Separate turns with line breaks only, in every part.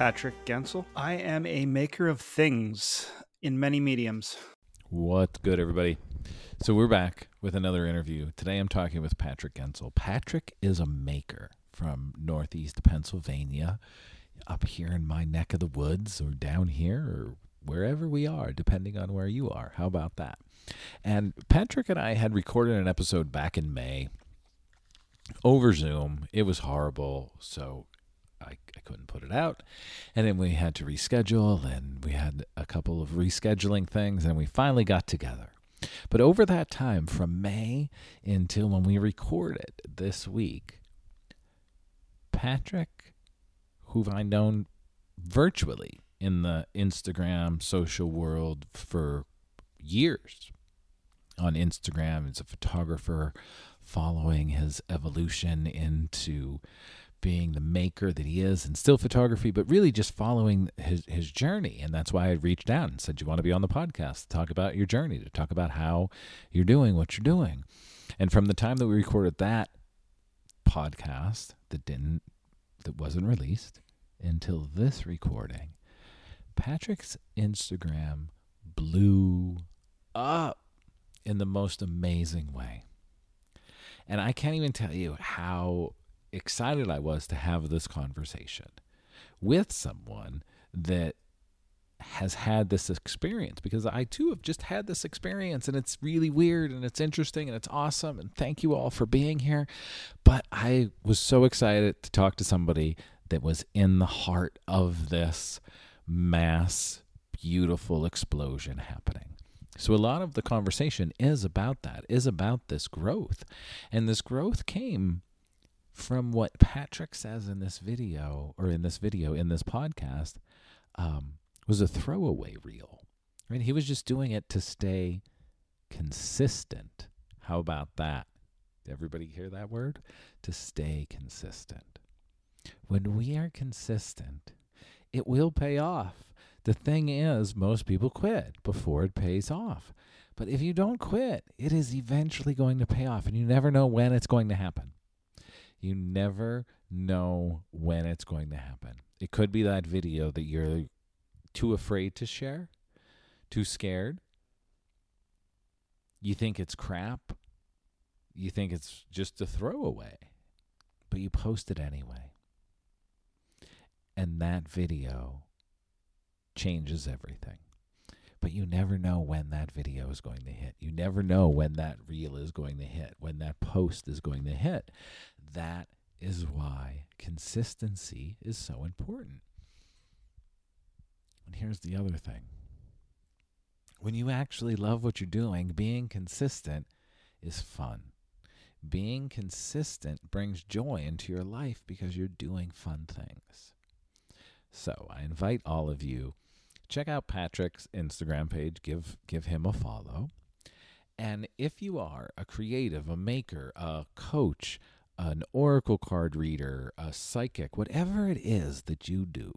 Patrick Gensel. I am a maker of things in many mediums.
What's good, everybody? So we're back with another interview. Today I'm talking with Patrick Gensel. Patrick is a maker from Northeast Pennsylvania, up here in my neck of the woods, or down here, or wherever we are, depending on where you are. How about that? And Patrick and I had recorded an episode back in May over Zoom. It was horrible. So I, I couldn't put it out. And then we had to reschedule, and we had a couple of rescheduling things, and we finally got together. But over that time, from May until when we recorded this week, Patrick, who I've known virtually in the Instagram social world for years, on Instagram as a photographer, following his evolution into being the maker that he is in still photography, but really just following his, his journey. And that's why I reached out and said, You want to be on the podcast to talk about your journey, to talk about how you're doing what you're doing. And from the time that we recorded that podcast that didn't that wasn't released until this recording, Patrick's Instagram blew up in the most amazing way. And I can't even tell you how excited I was to have this conversation with someone that has had this experience because I too have just had this experience and it's really weird and it's interesting and it's awesome and thank you all for being here. But I was so excited to talk to somebody that was in the heart of this mass beautiful explosion happening. So a lot of the conversation is about that, is about this growth. And this growth came from what Patrick says in this video, or in this video, in this podcast, um, was a throwaway reel. I mean, He was just doing it to stay consistent. How about that? Did everybody hear that word? To stay consistent. When we are consistent, it will pay off. The thing is, most people quit before it pays off. But if you don't quit, it is eventually going to pay off, and you never know when it's going to happen. You never know when it's going to happen. It could be that video that you're too afraid to share, too scared. You think it's crap. You think it's just a throwaway, but you post it anyway. And that video changes everything. But you never know when that video is going to hit. You never know when that reel is going to hit, when that post is going to hit. That is why consistency is so important. And here's the other thing when you actually love what you're doing, being consistent is fun. Being consistent brings joy into your life because you're doing fun things. So I invite all of you check out Patrick's Instagram page. Give give him a follow. And if you are a creative, a maker, a coach, an oracle card reader, a psychic, whatever it is that you do,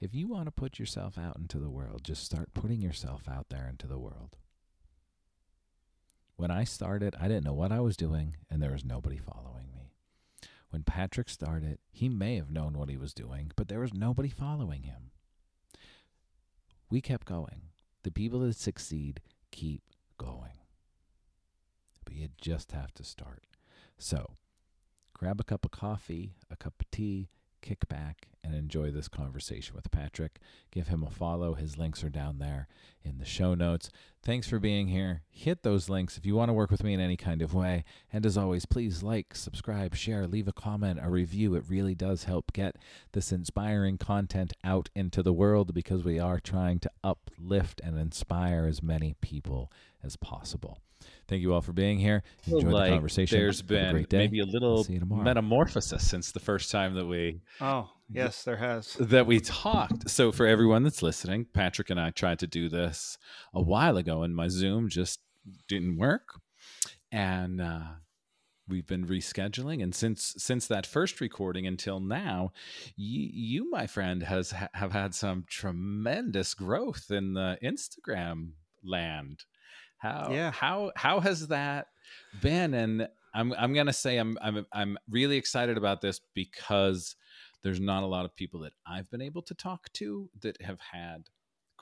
if you want to put yourself out into the world, just start putting yourself out there into the world. When I started, I didn't know what I was doing, and there was nobody following me. When Patrick started, he may have known what he was doing, but there was nobody following him. We kept going. The people that succeed keep going. But you just have to start. So grab a cup of coffee, a cup of tea, kick back and enjoy this conversation with Patrick. Give him a follow. His links are down there in the show notes. Thanks for being here. Hit those links if you want to work with me in any kind of way. And as always, please like, subscribe, share, leave a comment, a review. It really does help get this inspiring content out into the world because we are trying to uplift and inspire as many people as possible. Thank you all for being here. Enjoy like the conversation.
There's been a maybe a little metamorphosis since the first time that we
oh Yes, there has.
That we talked. So, for everyone that's listening, Patrick and I tried to do this a while ago, and my Zoom just didn't work. And uh, we've been rescheduling and since since that first recording until now you, you my friend has have had some tremendous growth in the instagram land how yeah. how how has that been and i'm i'm going to say i'm i'm i'm really excited about this because there's not a lot of people that i've been able to talk to that have had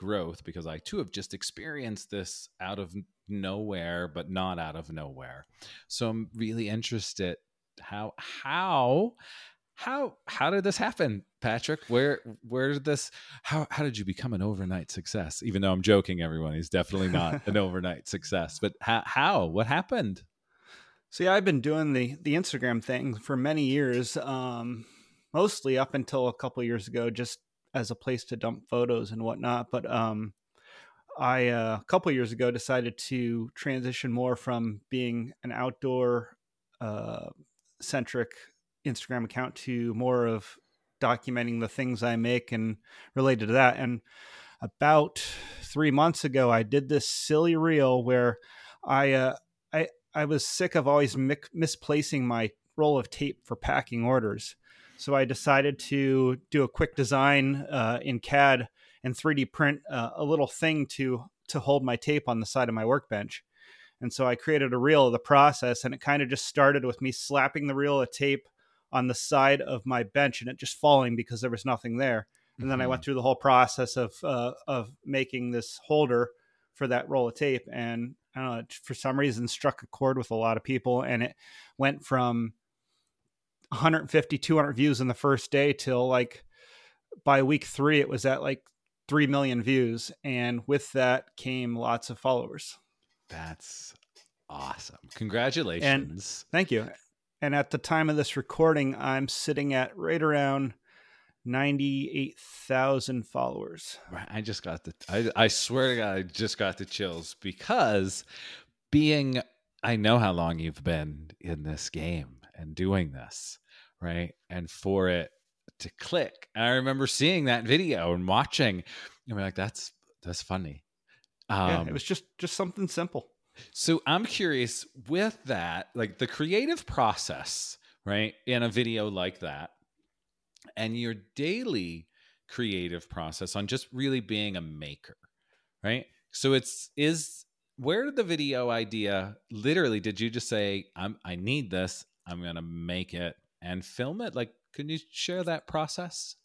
growth because I too have just experienced this out of nowhere, but not out of nowhere. So I'm really interested how how how how did this happen, Patrick? Where where did this how how did you become an overnight success? Even though I'm joking, everyone, he's definitely not an overnight success. But how how what happened?
See, I've been doing the the Instagram thing for many years, um, mostly up until a couple years ago, just as a place to dump photos and whatnot. But um, I uh, a couple years ago decided to transition more from being an outdoor uh, centric Instagram account to more of documenting the things I make and related to that. And about three months ago, I did this silly reel where I uh, I I was sick of always mi- misplacing my roll of tape for packing orders. So I decided to do a quick design uh, in CAD and 3D print uh, a little thing to to hold my tape on the side of my workbench. And so I created a reel of the process, and it kind of just started with me slapping the reel of tape on the side of my bench and it just falling because there was nothing there. And then mm-hmm. I went through the whole process of uh, of making this holder for that roll of tape, and I don't know, for some reason struck a chord with a lot of people, and it went from 150 200 views in the first day till like by week three it was at like 3 million views. And with that came lots of followers.
That's awesome. Congratulations.
And thank you and at the time of this recording i'm sitting at right around 98,000 followers.
I just got the I, I swear to god I just got the chills because being I know how long you've been in this game and doing this right? And for it to click. And I remember seeing that video and watching and be like, that's that's funny.
Um, yeah, it um, was just just something simple.
So I'm curious with that, like the creative process, right? In a video like that, and your daily creative process on just really being a maker, right? So it's is where did the video idea literally did you just say I'm I need this, I'm going to make it and film it? Like, can you share that process?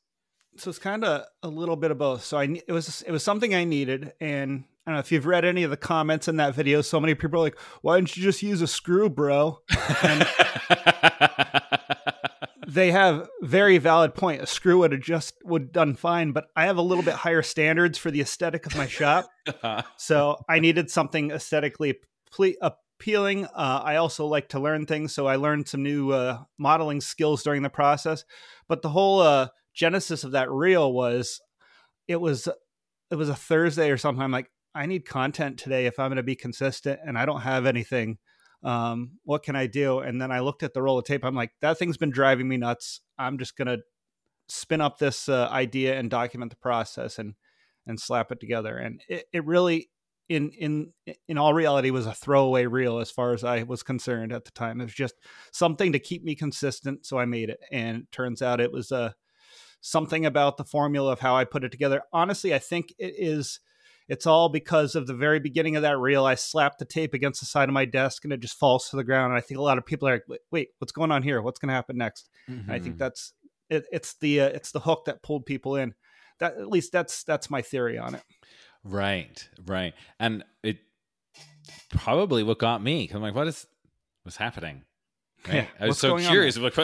So it's kind of a little bit of both. So I it was it was something I needed, and I don't know if you've read any of the comments in that video. So many people are like, "Why didn't you just use a screw, bro?" they have very valid point. A screw would have just would done fine, but I have a little bit higher standards for the aesthetic of my shop, so I needed something aesthetically ple- appealing. Uh, I also like to learn things, so I learned some new uh, modeling skills during the process. But the whole uh, genesis of that reel was it was it was a Thursday or something. I'm like, I need content today if I'm going to be consistent, and I don't have anything. Um, what can I do? And then I looked at the roll of tape. I'm like, that thing's been driving me nuts. I'm just going to spin up this uh, idea and document the process and and slap it together. And it, it really in in in all reality was a throwaway reel as far as I was concerned at the time. It was just something to keep me consistent, so I made it. And it turns out it was a uh, something about the formula of how I put it together. Honestly, I think it is it's all because of the very beginning of that reel. I slapped the tape against the side of my desk and it just falls to the ground. And I think a lot of people are like, "Wait, what's going on here? What's going to happen next?" Mm-hmm. I think mm-hmm. that's it, it's the uh, it's the hook that pulled people in. That at least that's that's my theory on it.
Right, right. And it probably what got me. I'm like, what is what's happening? Right? Yeah, I was so curious what,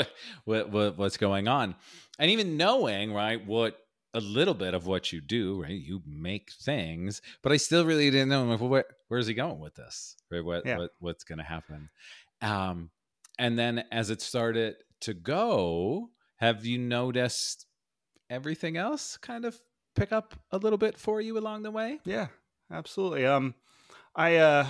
what, what what's going on. And even knowing, right, what a little bit of what you do, right? You make things, but I still really didn't know I'm like, well, where, where's he going with this? Right? What, yeah. what what's going to happen? Um, and then as it started to go, have you noticed everything else kind of pick up a little bit for you along the way?
Yeah, absolutely. Um, I uh,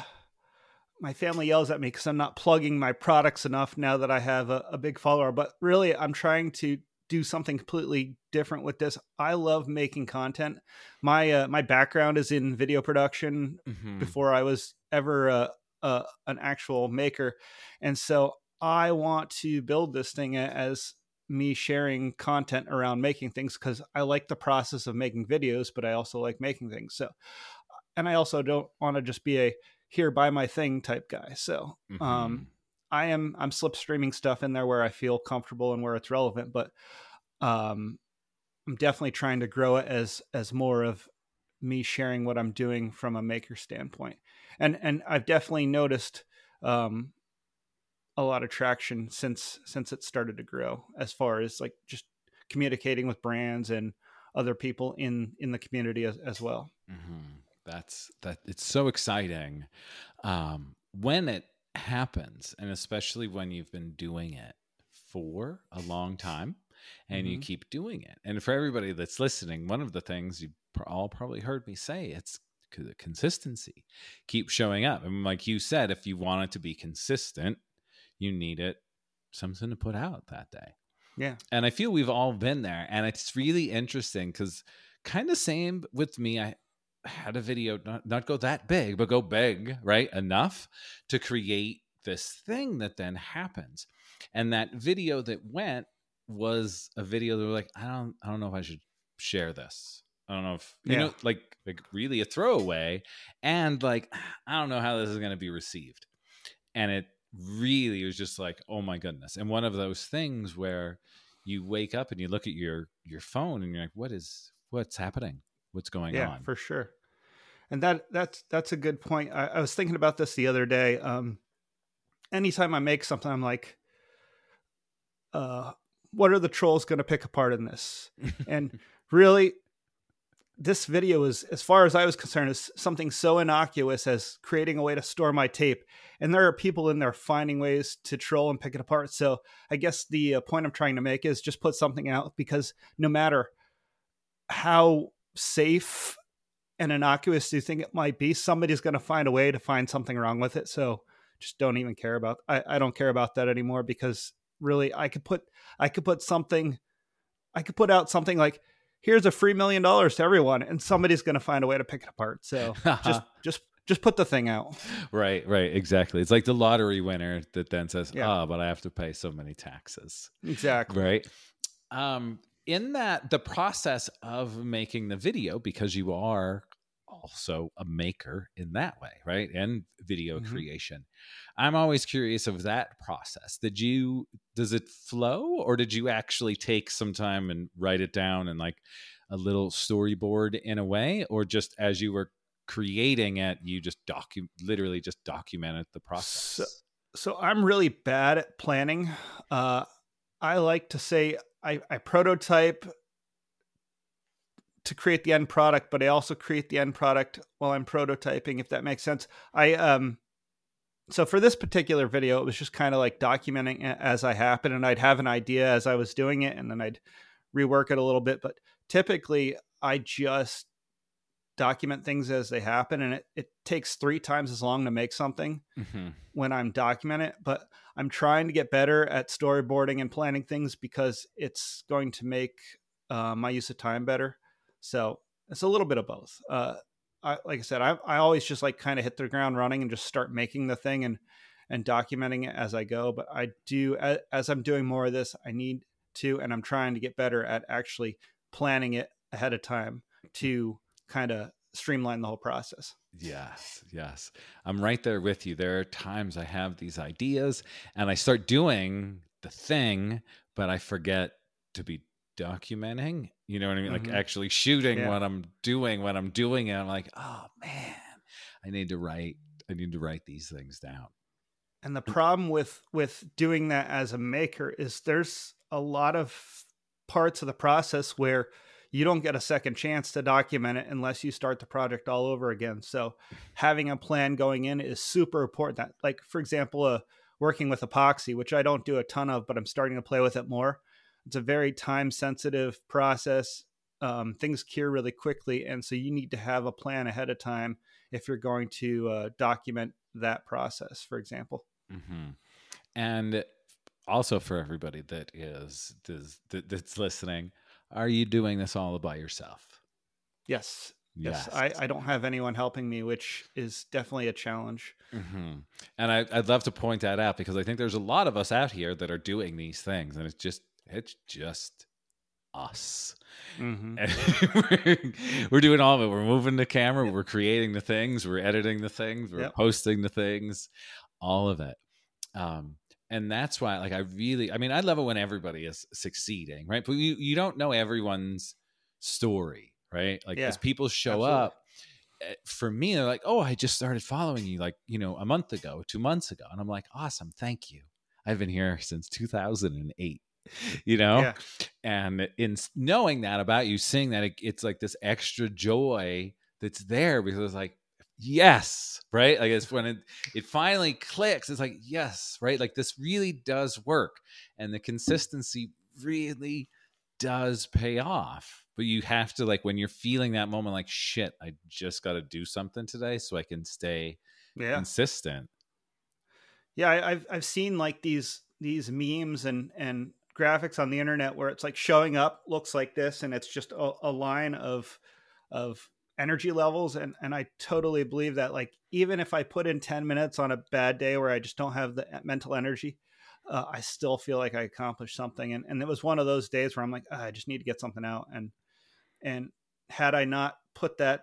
my family yells at me because I'm not plugging my products enough now that I have a, a big follower. But really, I'm trying to do something completely different with this. I love making content. My uh, my background is in video production
Mhm.
before I was ever uh, uh, an actual maker, and so I want to build this thing as me sharing content around making things because I like the process of making videos, but I also like making things. So, and I also don't want to just be a here buy my thing type guy. So, um,
Mhm.
I am I'm slipstreaming stuff in there where I feel comfortable and where it's relevant, but um, I'm definitely trying to grow it as as more of me sharing what I'm doing from a maker standpoint. And and I've definitely noticed um, a lot of traction since since it started to grow as far as like just communicating with brands and other people in in the community as, as well.
hmm That's that. It's so exciting um, when it happens, and especially when you've been doing it for a long time, and you
Mhm.
keep doing it. And for everybody that's listening, one of the things you all probably heard me say it's the consistency. Keep showing up, and like you said, if you want it to be consistent, you need it something to put out that day
Yeah.
and I feel we've all been there, and it's really interesting because kind of same with me. I had a video not not go that big, but go big, right? Enough to create this thing that then happens, and that video that went was a video that were like, I don't, I don't know if I should share this. I don't know if you
Yeah.
know, like, like really a throwaway, and like, I don't know how this is going to be received, and it really was just like, oh my goodness, and one of those things where you wake up and you look at your your phone and you're like what is what's happening what's going
yeah,
on Yeah,
for sure. And that that's that's a good point. I, I was thinking about this the other day. Um, anytime I make something, I'm like, uh, what are the trolls going to pick apart in this? and really, this video is, as far as I was concerned, is something so innocuous as creating a way to store my tape. And there are people in there finding ways to troll and pick it apart. So I guess the uh, point I'm trying to make is just put something out because no matter how safe and innocuous do you think it might be, somebody's going to find a way to find something wrong with it. So just don't even care about. I, I don't care about that anymore because really, I could put I could put something, I could put out something like, "Here's a free million dollars to everyone," and somebody's going to find a way to pick it apart. So just just just put the thing out.
right right exactly it's like the lottery winner that then says
Yeah.
oh but i have to pay so many taxes
Exactly.
right um in that the process of making the video because you are also a maker in that way right? And video
Mhm.
creation. I'm always curious of that process. Did you does it flow or did you actually take some time and write it down and like a little storyboard in a way? Or just as you were creating it you just docu literally just documented the process?
So I'm really bad at planning. Uh, I like to say I, I prototype to create the end product, but I also create the end product while I'm prototyping, if that makes sense. I um so for this particular video, it was just kind of like documenting it as I happen, and I'd have an idea as I was doing it, and then I'd rework it a little bit. But typically, I just document things as they happen, and it, it takes three times as long to make something
Mhm.
when I'm documenting it, but I'm trying to get better at storyboarding and planning things because it's going to make uh, my use of time better. So it's a little bit of both. Uh, I, like I said, I, I always just like kind of hit the ground running and just start making the thing and and documenting it as I go. But I do as, as I'm doing more of this, I need to, and I'm trying to get better at actually planning it ahead of time to kind of streamline the whole process.
Yes, yes. I'm right there with you. There are times I have these ideas and I start doing the thing, but I forget to be documenting. You know what I mean? Like
Mhm.
actually shooting
Yeah.
what I'm doing when I'm doing it. I'm like, oh man, I need to write. I need to write these things down.
And the problem with with doing that as a maker is there's a lot of parts of the process where you don't get a second chance to document it unless you start the project all over again. So having a plan going in is super important. That like for example, uh, working with epoxy, which I don't do a ton of, but I'm starting to play with it more. It's a very time sensitive process. Um, things cure really quickly, and so you need to have a plan ahead of time if you're going to uh, document that process. For example.
hmm And also for everybody that is, is that's listening, are you doing this all by yourself?
Yes. Yes, yes. I, I don't have anyone helping me, which is definitely a challenge.
Mm-hmm. And I, I'd love to point that out because I think there's a lot of us out here that are doing these things, and it's just it's just us. Mm-hmm. we're doing all of it. We're moving the camera, we're creating the things, we're editing the things, we're yep. posting the things, all of it. Um, and that's why, like, I really, I mean, I love it when everybody is succeeding, right? But you, you don't know everyone's story, right? Like, yeah, as people show absolutely. up, eh, for me, they're like, "Oh, I just started following you, like, you know, a month ago, two months ago," and I'm like, "Awesome, thank you. I've been here since 2008." you know yeah. and in knowing that about you seeing that it, it's like this extra joy that's there because it's like yes right? Like it's when it, it finally clicks it's like yes right? Like this really does work and the consistency really does pay off but you have to like when you're feeling that moment like shit i just got to do something today so i can stay yeah. consistent.
Yeah I, have i've seen like these these memes and and graphics on the internet where it's like showing up looks like this and it's just a, a line of of energy levels and and I totally believe that like even if I put in 10 minutes on a bad day where I just don't have the mental energy uh, I still feel like I accomplished something. And and it was one of those days where I'm like oh, I just need to get something out. And and had I not put that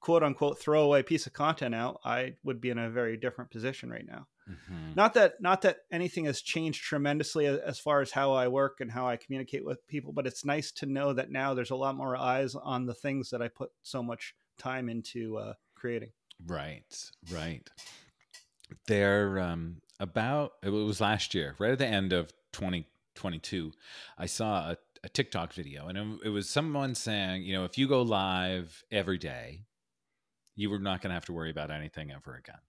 quote unquote throwaway piece of content out I would be in a very different position right now Mm-hmm. Not that not that anything has changed tremendously as far as how I work and how I communicate with people, but it's nice to know that now there's a lot more eyes on the things that I put so much time into uh, creating.
Right, right. There, um, about it was last year, right at the end of 2022, I saw a, a TikTok video, and it was someone saying, you know, if you go live every day, you were not going to have to worry about anything ever again.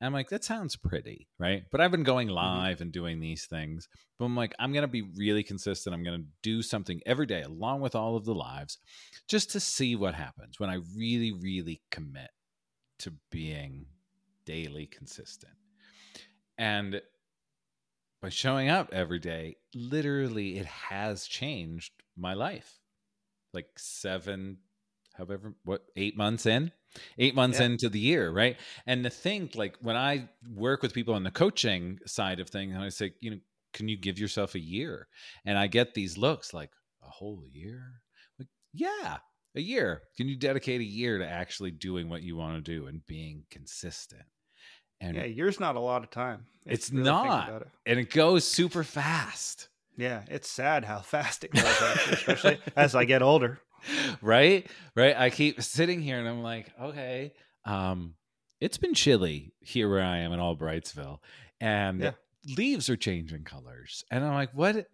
And I'm like, that sounds pretty, right? But I've been going mm-hmm. live mm-hmm. and doing these things. But I'm like, I'm going to be really consistent. I'm going to do something every day along with all of the lives just to see what happens when I really, really commit to being daily consistent. And by showing up every day, literally, it has changed my life. Like seven, however, what, eight months in, eight months yeah. into the year, right? And to think like when I work with people on the coaching side of things, and I say, you know, can you give yourself a year? And I get these looks like a whole year. Like, yeah, a year. Can you dedicate a year to actually doing what you want to do and being consistent?
And yeah, year's not a lot of time.
It's, really not, it. and it goes super fast.
Yeah, it's sad how fast it goes, especially as I get older.
right? Right. I keep sitting here and I'm like, okay, um, it's been chilly here where I am in Albrightsville, and yeah. leaves are changing colors, and I'm like, what?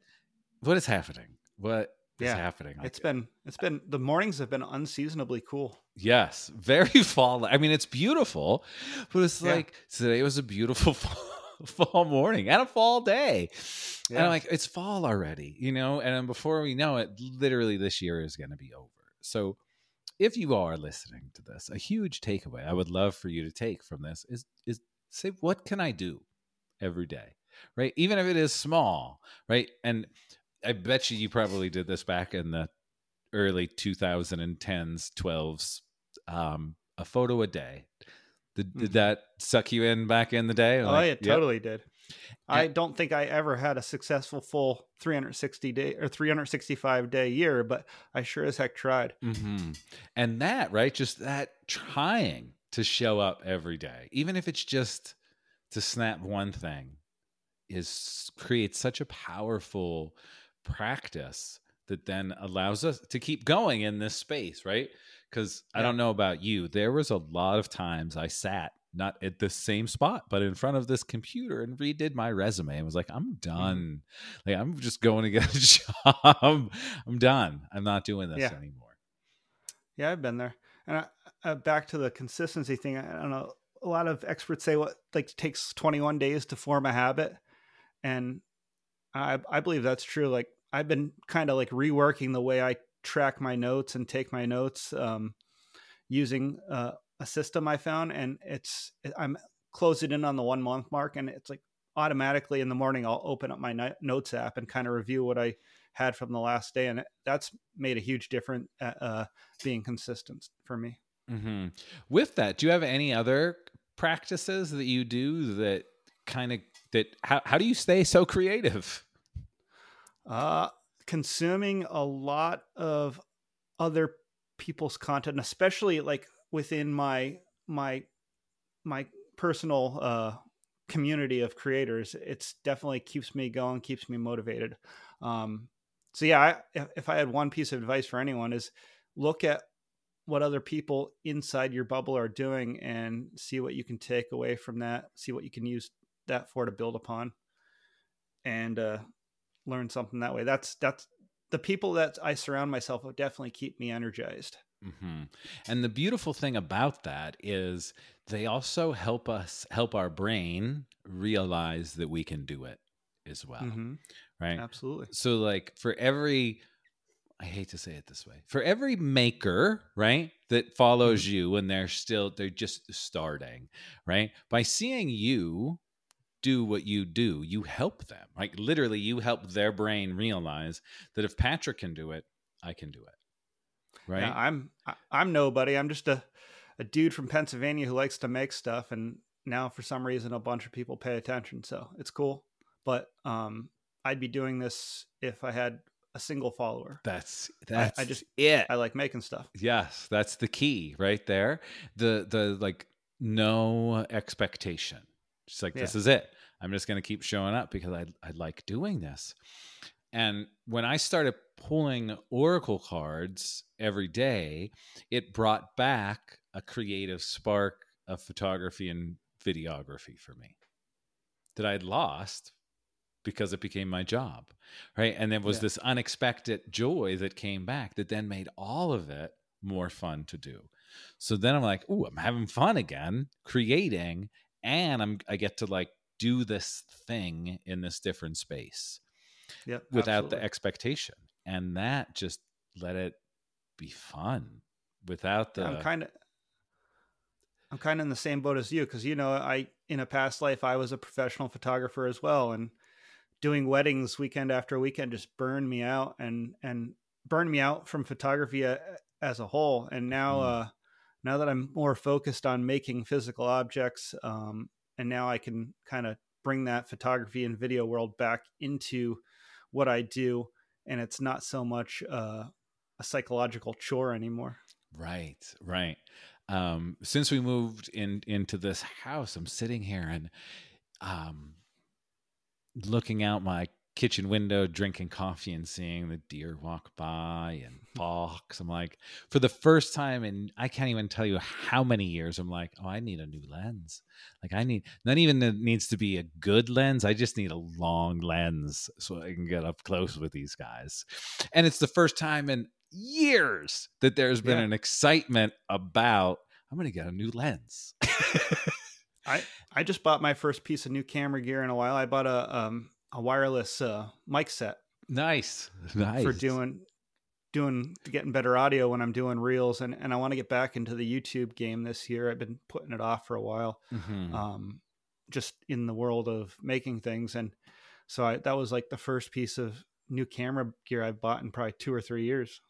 What is happening? What is yeah. happening?
It's been it's been the mornings have been unseasonably cool.
Yes, very fall. I mean, it's beautiful, but it's yeah. like today was a beautiful fall fall morning and a fall day. Yeah. And I'm like, it's fall already, you know? And before we know it, literally this year is going to be over. So if you are listening to this, a huge takeaway I would love for you to take from this is is say, what can I do every day? Right? Even if it is small, right? And I bet you you probably did this back in the early 2010s, 12s, um, a photo a day did, did mm-hmm. that suck you in back in the day?
Like, oh, it totally yep. did. I don't think I ever had a successful full 360 day or 365 day year, but I sure as heck tried.
Mm-hmm. And that, right? Just that trying to show up every day, even if it's just to snap one thing, is creates such a powerful practice that then allows us to keep going in this space, right? because yeah. I don't know about you. There was a lot of times I sat not at the same spot, but in front of this computer and redid my resume and was like, I'm mm-hmm. done. Mm-hmm. Like I'm just going to get a job. I'm done. I'm not doing this yeah. anymore.
Yeah, I've been there. And I, uh, back to the consistency thing. I don't know. A lot of experts say what like takes 21 days to form a habit, and I I believe that's true. Like I've been kind of like reworking the way I track my notes and take my notes um, using uh, a system I found, and it's I'm closing in on the one month mark, and it's like automatically in the morning I'll open up my notes app and kind of review what I had from the last day, and that's made a huge difference. Uh, being consistent for me.
Mm-hmm. With that, do you have any other practices that you do that kind of that? How how do you stay so creative?
Uh, consuming a lot of other people's content, especially like within my my my personal uh, community of creators. It's definitely keeps me going, keeps me motivated. Um, so yeah, I, if, I had one piece of advice for anyone is look at what other people inside your bubble are doing and see what you can take away from that. See what you can use that for to build upon, and uh, learn something that way. That's that's the people that I surround myself with definitely keep me energized.
Mm-hmm. And the beautiful thing about that is they also help us help our brain realize that we can do it as well. Mm-hmm. Right?
Absolutely.
So like for every I hate to say it this way. For every maker, right, that follows mm-hmm. you and they're still they're just starting, right? By seeing you do what you do, you help them. Like literally you help their brain realize that if Patrick can do it, I can do it. Right?
Yeah, I'm I'm nobody. I'm just a a dude from Pennsylvania who likes to make stuff and now for some reason a bunch of people pay attention, so it's cool. But um I'd be doing this if I had a single follower.
That's that's I, I just it.
I like making stuff.
Yes, that's the key right there. The the like no expectation. Just like yeah. this is it. I'm just going to keep showing up because I I like doing this. And when I started pulling oracle cards every day, it brought back a creative spark of photography and videography for me that I'd lost because it became my job right and there was yeah. this unexpected joy that came back that then made all of it more fun to do so then i'm like oh i'm having fun again creating and i'm i get to like do this thing in this different space
yep,
without absolutely. the expectation and that just let it be fun without the
i'm kind of i'm kind of in the same boat as you because you know i in a past life i was a professional photographer as well and doing weddings weekend after weekend just burned me out and and burned me out from photography a, as a whole and now mm. uh now that i'm more focused on making physical objects um and now i can kind of bring that photography and video world back into what i do and it's not so much uh, a psychological chore anymore.
Right right. Um since we moved in into this house i'm sitting here and um looking out my kitchen window, drinking coffee and seeing the deer walk by and fox. I'm like, for the first time and I can't even tell you how many years, I'm like, oh, I need a new lens. Like I need not even that needs to be a good lens. I just need a long lens so I can get up close with these guys. And it's the first time in years that there's been yeah. an excitement about I'm gonna get a new lens.
I I just bought my first piece of new camera gear in a while. I bought a um a wireless uh, mic set.
Nice, nice
for doing doing getting better audio when I'm doing reels, and and I want to get back into the YouTube game this year. I've been putting it off for a while, mm-hmm. um, just in the world of making things, and so I, that was like the first piece of new camera gear I bought in probably two or three years.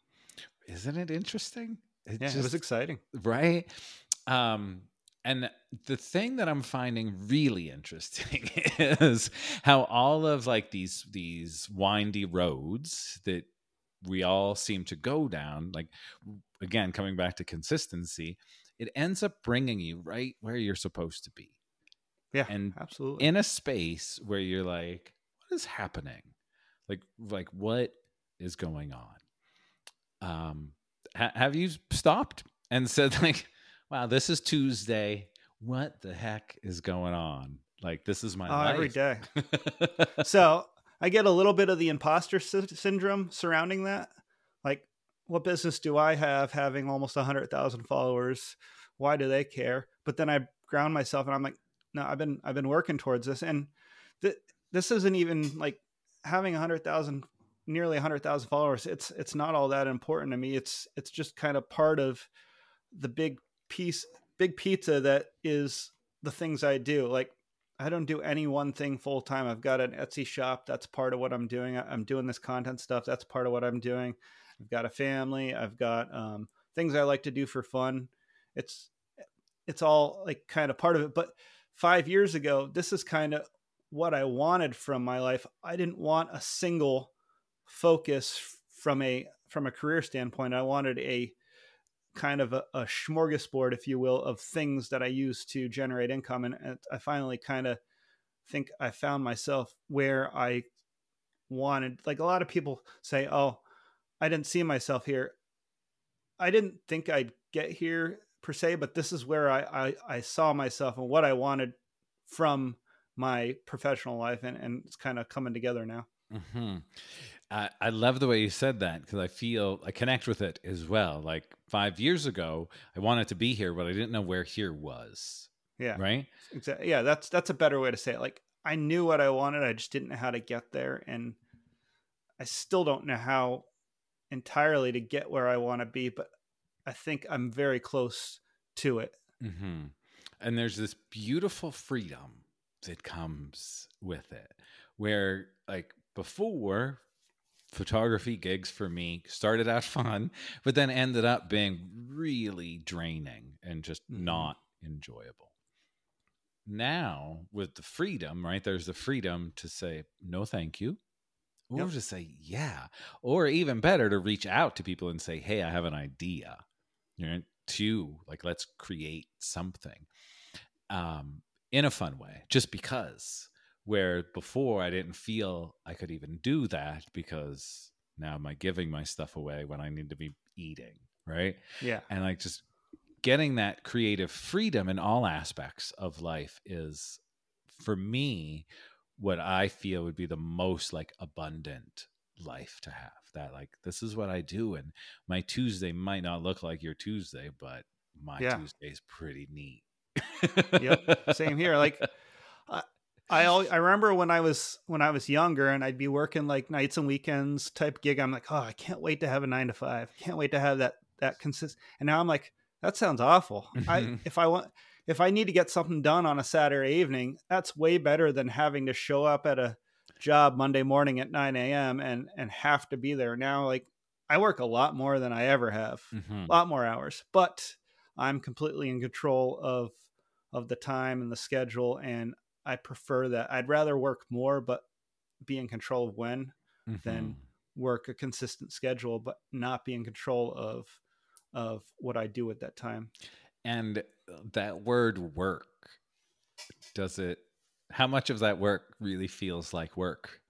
Isn't it interesting?
It yeah, just, it was exciting,
right? Um, and the thing that i'm finding really interesting is how all of like these these windy roads that we all seem to go down like again coming back to consistency it ends up bringing you right where you're supposed to be.
Yeah
and
absolutely.
in a space where you're like what is happening? Like like what is going on? Um ha- have you stopped and said like wow, this is Tuesday. What the heck is going on? Like, this is my
oh,
life.
every day. so I get a little bit of the imposter sy- syndrome surrounding that. Like, what business do I have having almost 100,000 followers? Why do they care? But then I ground myself and I'm like, no, I've been I've been working towards this, and th- this isn't even like having 100,000 nearly 100,000 followers. It's it's not all that important to me. It's it's just kind of part of the big piece big pizza that is the things I do. Like I don't do any one thing full time. I've got an Etsy shop. That's part of what I'm doing. I'm doing this content stuff. That's part of what I'm doing. I've got a family. I've got um, things I like to do for fun. It's it's all like kind of part of it. But five years ago, this is kind of what I wanted from my life. I didn't want a single focus from a from a career standpoint. I wanted a kind of a, a smorgasbord, if you will, of things that I use to generate income. And, I finally kind of think I found myself where I wanted. Like a lot of people say, "Oh, I didn't see myself here." I didn't think I'd get here per se, but this is where I, I, I saw myself and what I wanted from my professional life, and, and it's kind of coming together now.
Mm-hmm. I, I love the way you said that because I feel I connect with it as well. Like five years ago, I wanted to be here, but I didn't know where here was.
Yeah.
Right.
Exactly. Yeah. That's that's a better way to say it. Like I knew what I wanted, I just didn't know how to get there, and I still don't know how entirely to get where I want to be, but I think I'm very close to it.
Mm-hmm. And there's this beautiful freedom that comes with it, where like before photography gigs for me started out fun, but then ended up being really draining and just mm-hmm. not enjoyable. Now, with the freedom, right? There's the freedom to say, no, thank you. Or yep. to say, yeah. Or even better, to reach out to people and say, hey, I have an idea. You know, to like, let's create something um, in a fun way, just because where before I didn't feel I could even do that because now am I giving my stuff away when I need to be eating, right?
Yeah.
And like just getting that creative freedom in all aspects of life is for me what I feel would be the most like abundant life to have. That like this is what I do and my Tuesday might not look like your Tuesday, but my yeah. Tuesday is pretty neat.
yep. Same here. Like I I remember when I was when I was younger and I'd be working like nights and weekends type gig. I'm like, oh, I can't wait to have a nine to five. I can't wait to have that that consist. And now I'm like, that sounds awful. I if I want if I need to get something done on a Saturday evening, that's way better than having to show up at a job Monday morning at 9 a.m. and and have to be there. Now, like I work a lot more than I ever have, mm-hmm. a lot more hours, but I'm completely in control of of the time and the schedule, and I prefer that. I'd rather work more, but be in control of when mm-hmm. than work a consistent schedule, but not be in control of of what I do at that time.
And uh, that word work, does it how much of that work really feels like work?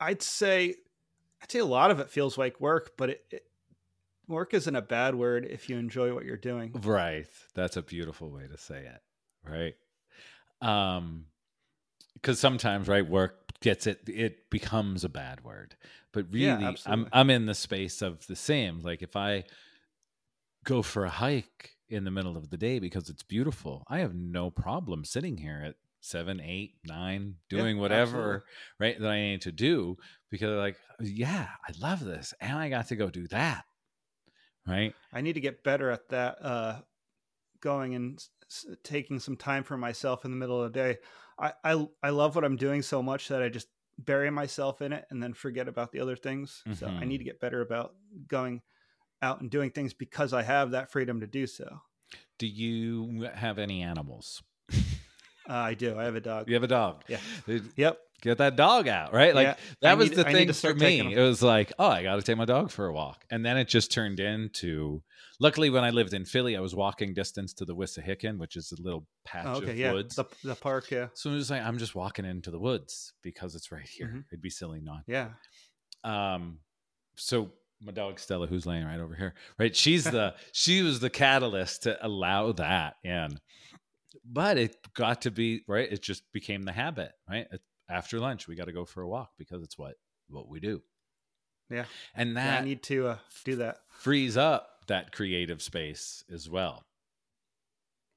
I'd say I'd say a lot of it feels like work, but it, it work isn't a bad word if you enjoy what you're doing.
Right. That's a beautiful way to say it. Right um because sometimes right work gets it it becomes a bad word. But really yeah, i'm i'm in the space of the same. Like if i go for a hike in the middle of the day because it's beautiful i have no problem sitting here at seven eight nine doing yeah, whatever absolutely. right that i need to do because like yeah i love this and i got to go do that right?
I need to get better at that uh going and taking some time for myself in the middle of the day. I, I, I love what I'm doing so much that I just bury myself in it and then forget about the other things. Mm-hmm. So I mm-hmm. need to get better about going out and doing things because I have that freedom to do so.
Do you have any animals?
Uh, I do. I have a dog.
You have a dog.
Yeah. Yep
get that dog out, right? Like yeah, that was the thing for me. It was like, oh, I got to take my dog for a walk, and then it just turned into. Luckily, when I lived in Philly, I was walking distance to the Wissahickon, which is a little patch oh, okay, of
yeah.
woods.
The, the park, yeah.
So I was like, I'm just walking into the woods because it's right here. Mm-hmm. It'd be silly not.
Yeah.
Um. So my dog Stella, who's laying right over here, right? She's the she was the catalyst to allow that in. But it got to be right. It just became the habit, right? After lunch we got to go for a walk because it's what what we do
yeah
and that
yeah, i need to uh, do that
frees up that creative space as well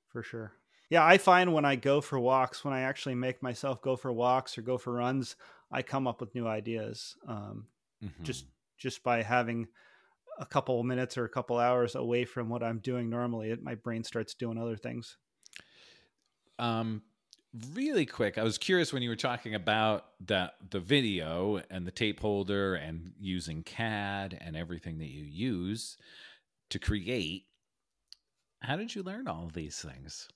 for sure yeah i find when i go for walks when i actually make myself go for walks or go for runs i come up with new ideas um, mm-hmm. just just by having a couple minutes or a couple hours away from what i'm doing normally it, my brain starts doing other things
um, really quick, I was curious when you were talking about that the video and the tape holder and using CAD and everything that you use to create. How did you learn all these things?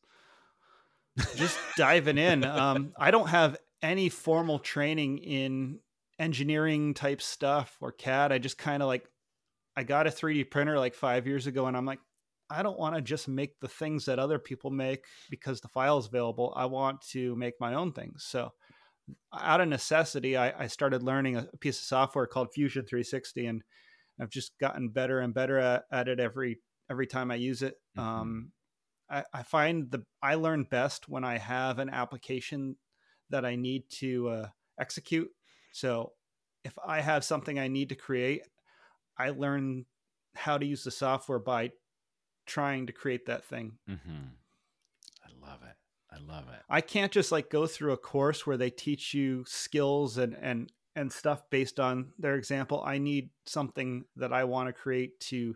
Just diving in. Um, I don't have any formal training in engineering type stuff or CAD. I just kind of like I got a 3D printer like 5 years ago and I'm like I don't want to just make the things that other people make because the file is available. I want to make my own things. So, out of necessity, I, I started learning a, piece of software called Fusion 360, and I've just gotten better and better at, at it every every time I use it. Mm-hmm. Um, I, I, find the I learn best when I have an application that I need to uh, execute. So, if I have something I need to create, I learn how to use the software by trying to create that thing.
Mm-hmm. I love it. I love it.
I can't just like go through a course where they teach you skills and and and stuff based on their example. I need something that I want to create to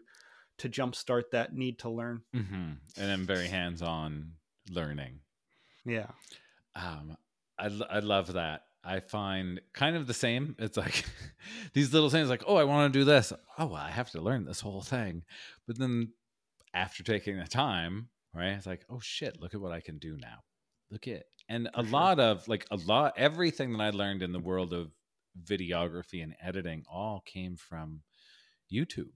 to jumpstart that need to learn.
Mm-hmm. And I'm very hands on learning.
Yeah.
Um, I I love that. I find kind of the same. It's like these little things, like, oh, I want to do this. Oh, well, I have to learn this whole thing. But then after taking the time, right? It's like, oh shit, look at what I can do now. Look at and a sure. lot of like a lot everything that I learned in the world of videography and editing all came from YouTube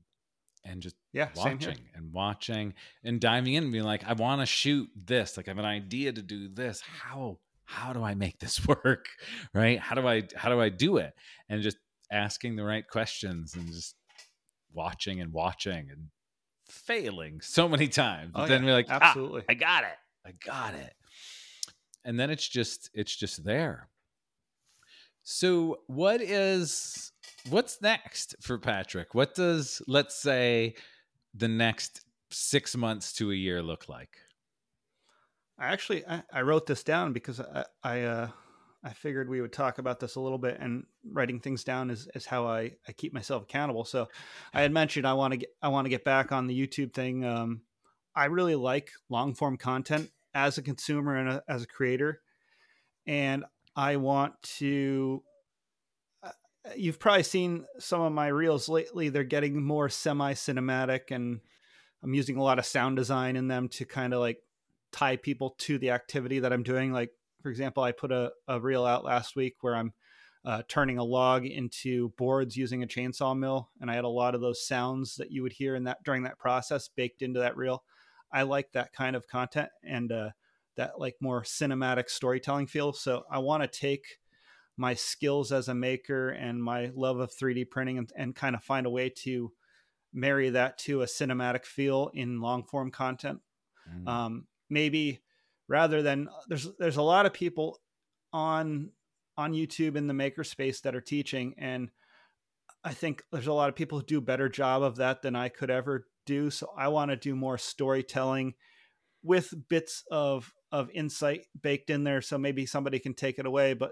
and just
yeah,
watching and watching and diving in and being like, I want to shoot this. Like I have an idea to do this. How how do I make this work? Right? How do I how do I do it? And just asking the right questions and just watching and watching and failing so many times. But oh, then yeah, we're like, ah, absolutely, ah, I got it, I got it, and then it's just it's just there. So what is what's next for Patrick? What does let's say the next six months to a year look like?
I actually I, I wrote this down because I, I uh I figured we would talk about this a little bit, and writing things down is, is how I, I keep myself accountable. So, I had mentioned I want to get I want to get back on the YouTube thing. Um, I really like long form content as a consumer and a, as a creator, and I want to. Uh, you've probably seen some of my reels lately. They're getting more semi cinematic, and I'm using a lot of sound design in them to kind of like tie people to the activity that I'm doing. Like for example, I put a, a reel out last week where I'm uh, turning a log into boards using a chainsaw mill, and I had a lot of those sounds that you would hear in that during that process baked into that reel. I like that kind of content and uh, that like more cinematic storytelling feel. So I want to take my skills as a maker and my love of 3D printing and, and kind of find a way to marry that to a cinematic feel in long form content. Mm. Um, maybe rather than there's there's a lot of people on on YouTube in the makerspace that are teaching and I think there's a lot of people who do a better job of that than I could ever do. So I want to do more storytelling with bits of of insight baked in there so maybe somebody can take it away but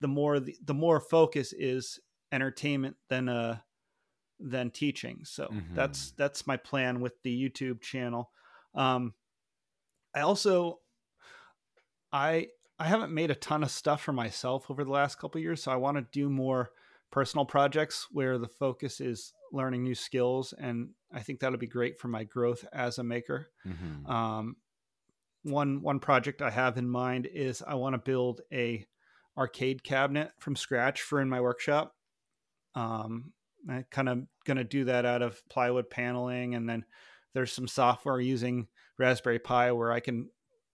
the more the, the more focus is entertainment than uh than teaching. So mm-hmm. that's that's my plan with the YouTube channel. Um I also I I haven't made a ton of stuff for myself over the last couple years, so I want to do more personal projects where the focus is learning new skills, and I think that'll be great for my growth as a maker. Mm-hmm. Um, one one project I have in mind is I want to build a arcade cabinet from scratch for in my workshop. Um, I kind of going to do that out of plywood paneling, and then there's some software using Raspberry Pi where I can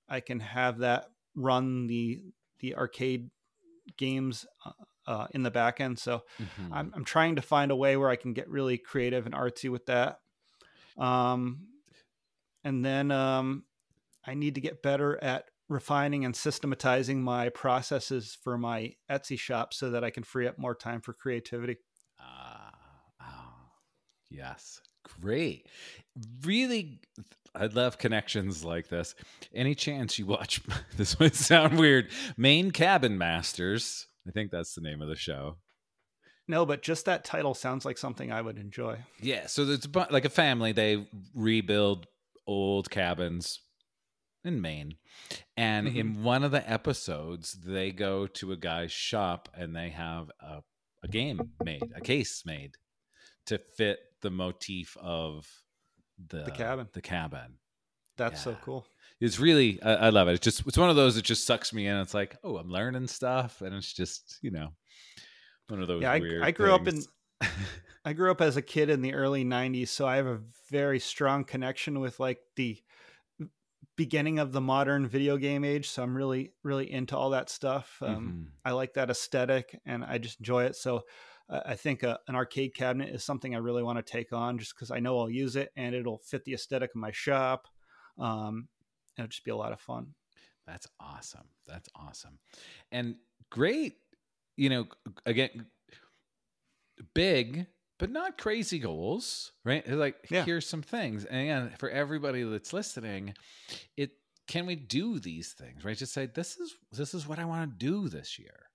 I can have that run the the arcade games uh, uh, in the back end. So mm-hmm. I'm, I'm trying to find a way where I can get really creative and artsy with that. Um, and then um, I need to get better at refining and systematizing my processes for my Etsy shop so that I can free up more time for creativity.
Uh, oh, yes. Great. Really I love connections like this. Any chance you watch this might sound weird. Maine Cabin Masters. I think that's the name of the show.
No, but just that title sounds like something I would enjoy.
Yeah, so it's like a family. They rebuild old cabins in Maine. And
Mhm.
in one of the episodes, they go to a guy's shop and they have a, a game made, a case made to fit the motif of the,
cabin.
The cabin.
That's so cool.
It's really, I, I love it. It's just, it's one of those that just sucks me in. It's like, oh, I'm learning stuff. And it's just, you know, one of those
Yeah, I,
weird
I grew up in. I grew up as a kid in the early 90s, so I have a very strong connection with like the beginning of the modern video game age. So I'm really, really into all that stuff. Um,
Mhm.
I like that aesthetic and I just enjoy it. So I think a, an arcade cabinet is something I really want to take on just because I know I'll use it and it'll fit the aesthetic of my shop. Um, and it'll just be a lot of fun.
That's awesome. That's awesome. And great, you know, again, big, but not crazy goals, right? It's Like,
Yeah.
here's some things. And again, for everybody that's listening, it can we do these things, right? Just say, this is this is what I want to do this year.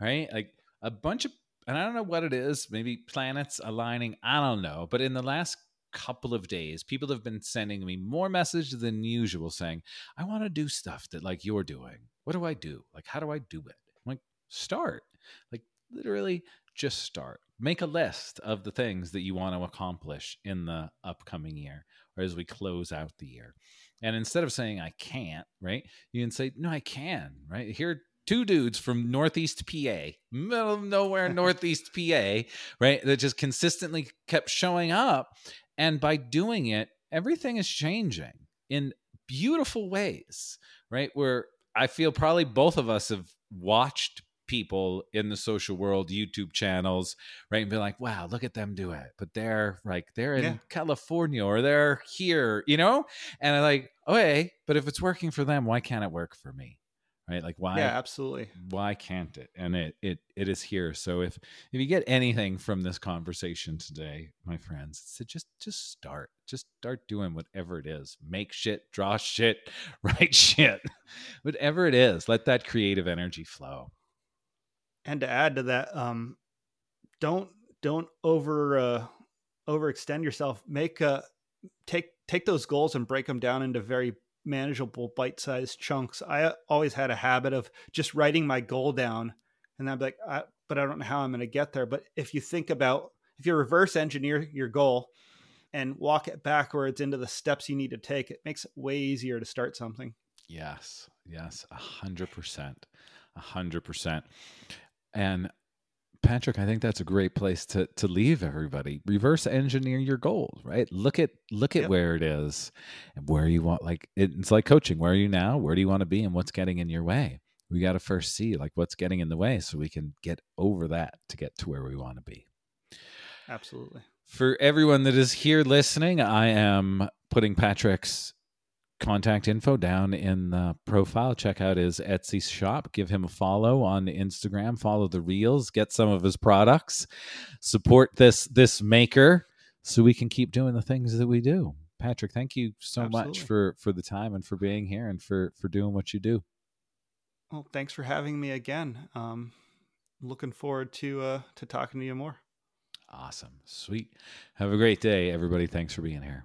Right? Like a bunch of and I don't know what it is, maybe planets aligning, I don't know. But in the last couple of days, people have been sending me more messages than usual saying, I want to do stuff that like you're doing. What do I do? Like, how do I do it? I'm like, start. Like, literally, just start. Make a list of the things that you want to accomplish in the upcoming year or as we close out the year. And instead of saying, I can't, right? You can say, No, I can, right? Here two dudes from Northeast PA, middle of nowhere, Northeast PA, right? That just consistently kept showing up. And by doing it, everything is changing in beautiful ways, right? Where I feel probably both of us have watched people in the social world YouTube channels, right? And be like, wow, look at them do it. But they're like, they're in
Yeah.
California or they're here, you know? And I'm like, okay, but if it's working for them, why can't it work for me? Right? Like, why?
yeah, absolutely.
why can't it and it it it is here so if if you get anything from this conversation today my friends it's to just just start just start doing whatever it is make shit draw shit write shit whatever it is let that creative energy flow
and to add to that um don't don't over uh overextend yourself make uh take take those goals and break them down into very manageable bite-sized chunks i always had a habit of just writing my goal down and i'm like I, but i don't know how i'm going to get there. But if you think about if you reverse engineer your goal and walk it backwards into the steps you need to take it makes it way easier to start something.
Yes yes a hundred percent a hundred percent. And Patrick, I think that's a great place to to leave everybody. Reverse engineer your goals, right? Look at look at
Yep.
where it is and where you want like it, it's like coaching. Where are you now? Where do you want to be and what's getting in your way? We got to first see like what's getting in the way so we can get over that to get to where we want to be.
absolutely
For everyone that is here listening, I am putting Patrick's contact info down in the profile. Check out his Etsy shop. Give him a follow on Instagram. Follow the reels. Get some of his products. Support this this maker so we can keep doing the things that we do. Patrick, thank you so much for for the time and for being here and for for doing what you do.
Well, thanks for having me again. Um, looking forward to uh, to talking to you more.
Awesome. Sweet. Have a great day, everybody. Thanks for being here.